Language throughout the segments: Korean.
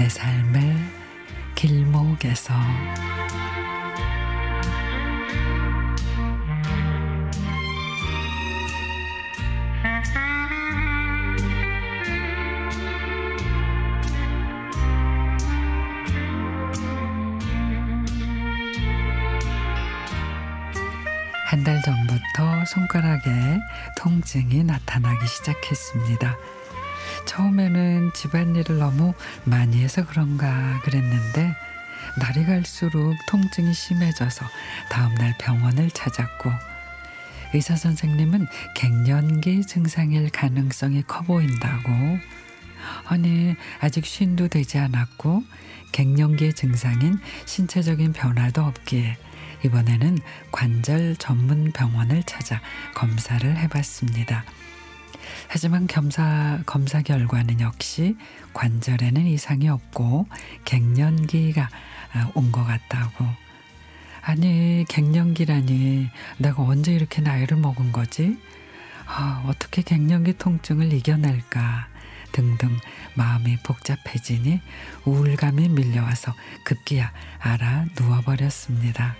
내 삶의 길목에서 한 달 전부터 손가락에 통증이 나타나기 시작했습니다. 처음에는 집안일을 너무 많이 해서 그런가 그랬는데 날이 갈수록 통증이 심해져서 다음날 병원을 찾았고 의사 선생님은 갱년기 증상일 가능성이 커 보인다고 아니 아직 쉰도 되지 않았고 갱년기의 증상인 신체적인 변화도 없기에 이번에는 관절 전문 병원을 찾아 검사를 해봤습니다. 하지만 검사, 검사 결과는 역시 관절에는 이상이 없고 갱년기가 아, 온것 같다고. 아니 갱년기라니 내가 언제 이렇게 나이를 먹은 거지? 아, 어떻게 갱년기 통증을 이겨낼까 등등 마음이 복잡해지니 우울감이 밀려와서 급기야 알아 누워버렸습니다.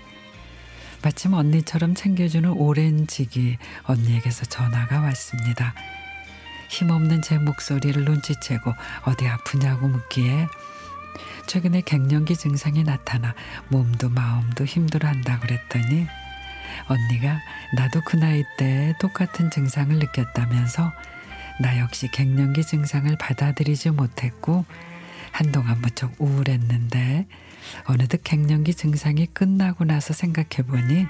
마침 언니처럼 챙겨주는 오랜 지기 언니에게서 전화가 왔습니다. 힘없는 제 목소리를 눈치채고 어디 아프냐고 묻기에 최근에 갱년기 증상이 나타나 몸도 마음도 힘들어한다고 그랬더니 언니가 나도 그 나이 때 똑같은 증상을 느꼈다면서 나 역시 갱년기 증상을 받아들이지 못했고 한동안 무척 우울했는데 어느덧 갱년기 증상이 끝나고 나서 생각해 보니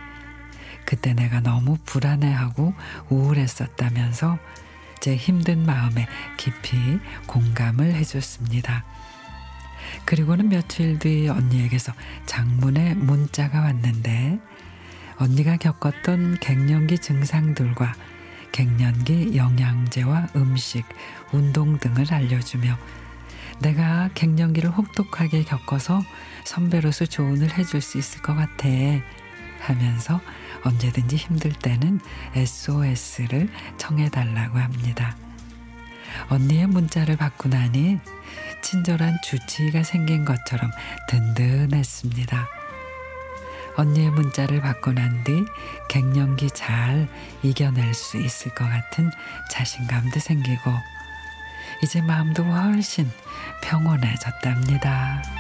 그때 내가 너무 불안해하고 우울했었다면서 제 힘든 마음에 깊이 공감을 해줬습니다. 그리고는 며칠 뒤 언니에게서 장문의 문자가 왔는데 언니가 겪었던 갱년기 증상들과 갱년기 영양제와 음식, 운동 등을 알려주며 내가 갱년기를 혹독하게 겪어서 선배로서 조언을 해줄 수 있을 것 같아 하면서 언제든지 힘들 때는 SOS를 청해달라고 합니다. 언니의 문자를 받고 나니 친절한 주치의가 생긴 것처럼 든든했습니다. 언니의 문자를 받고 난 뒤 갱년기 잘 이겨낼 수 있을 것 같은 자신감도 생기고 이제 마음도 훨씬 평온해졌답니다.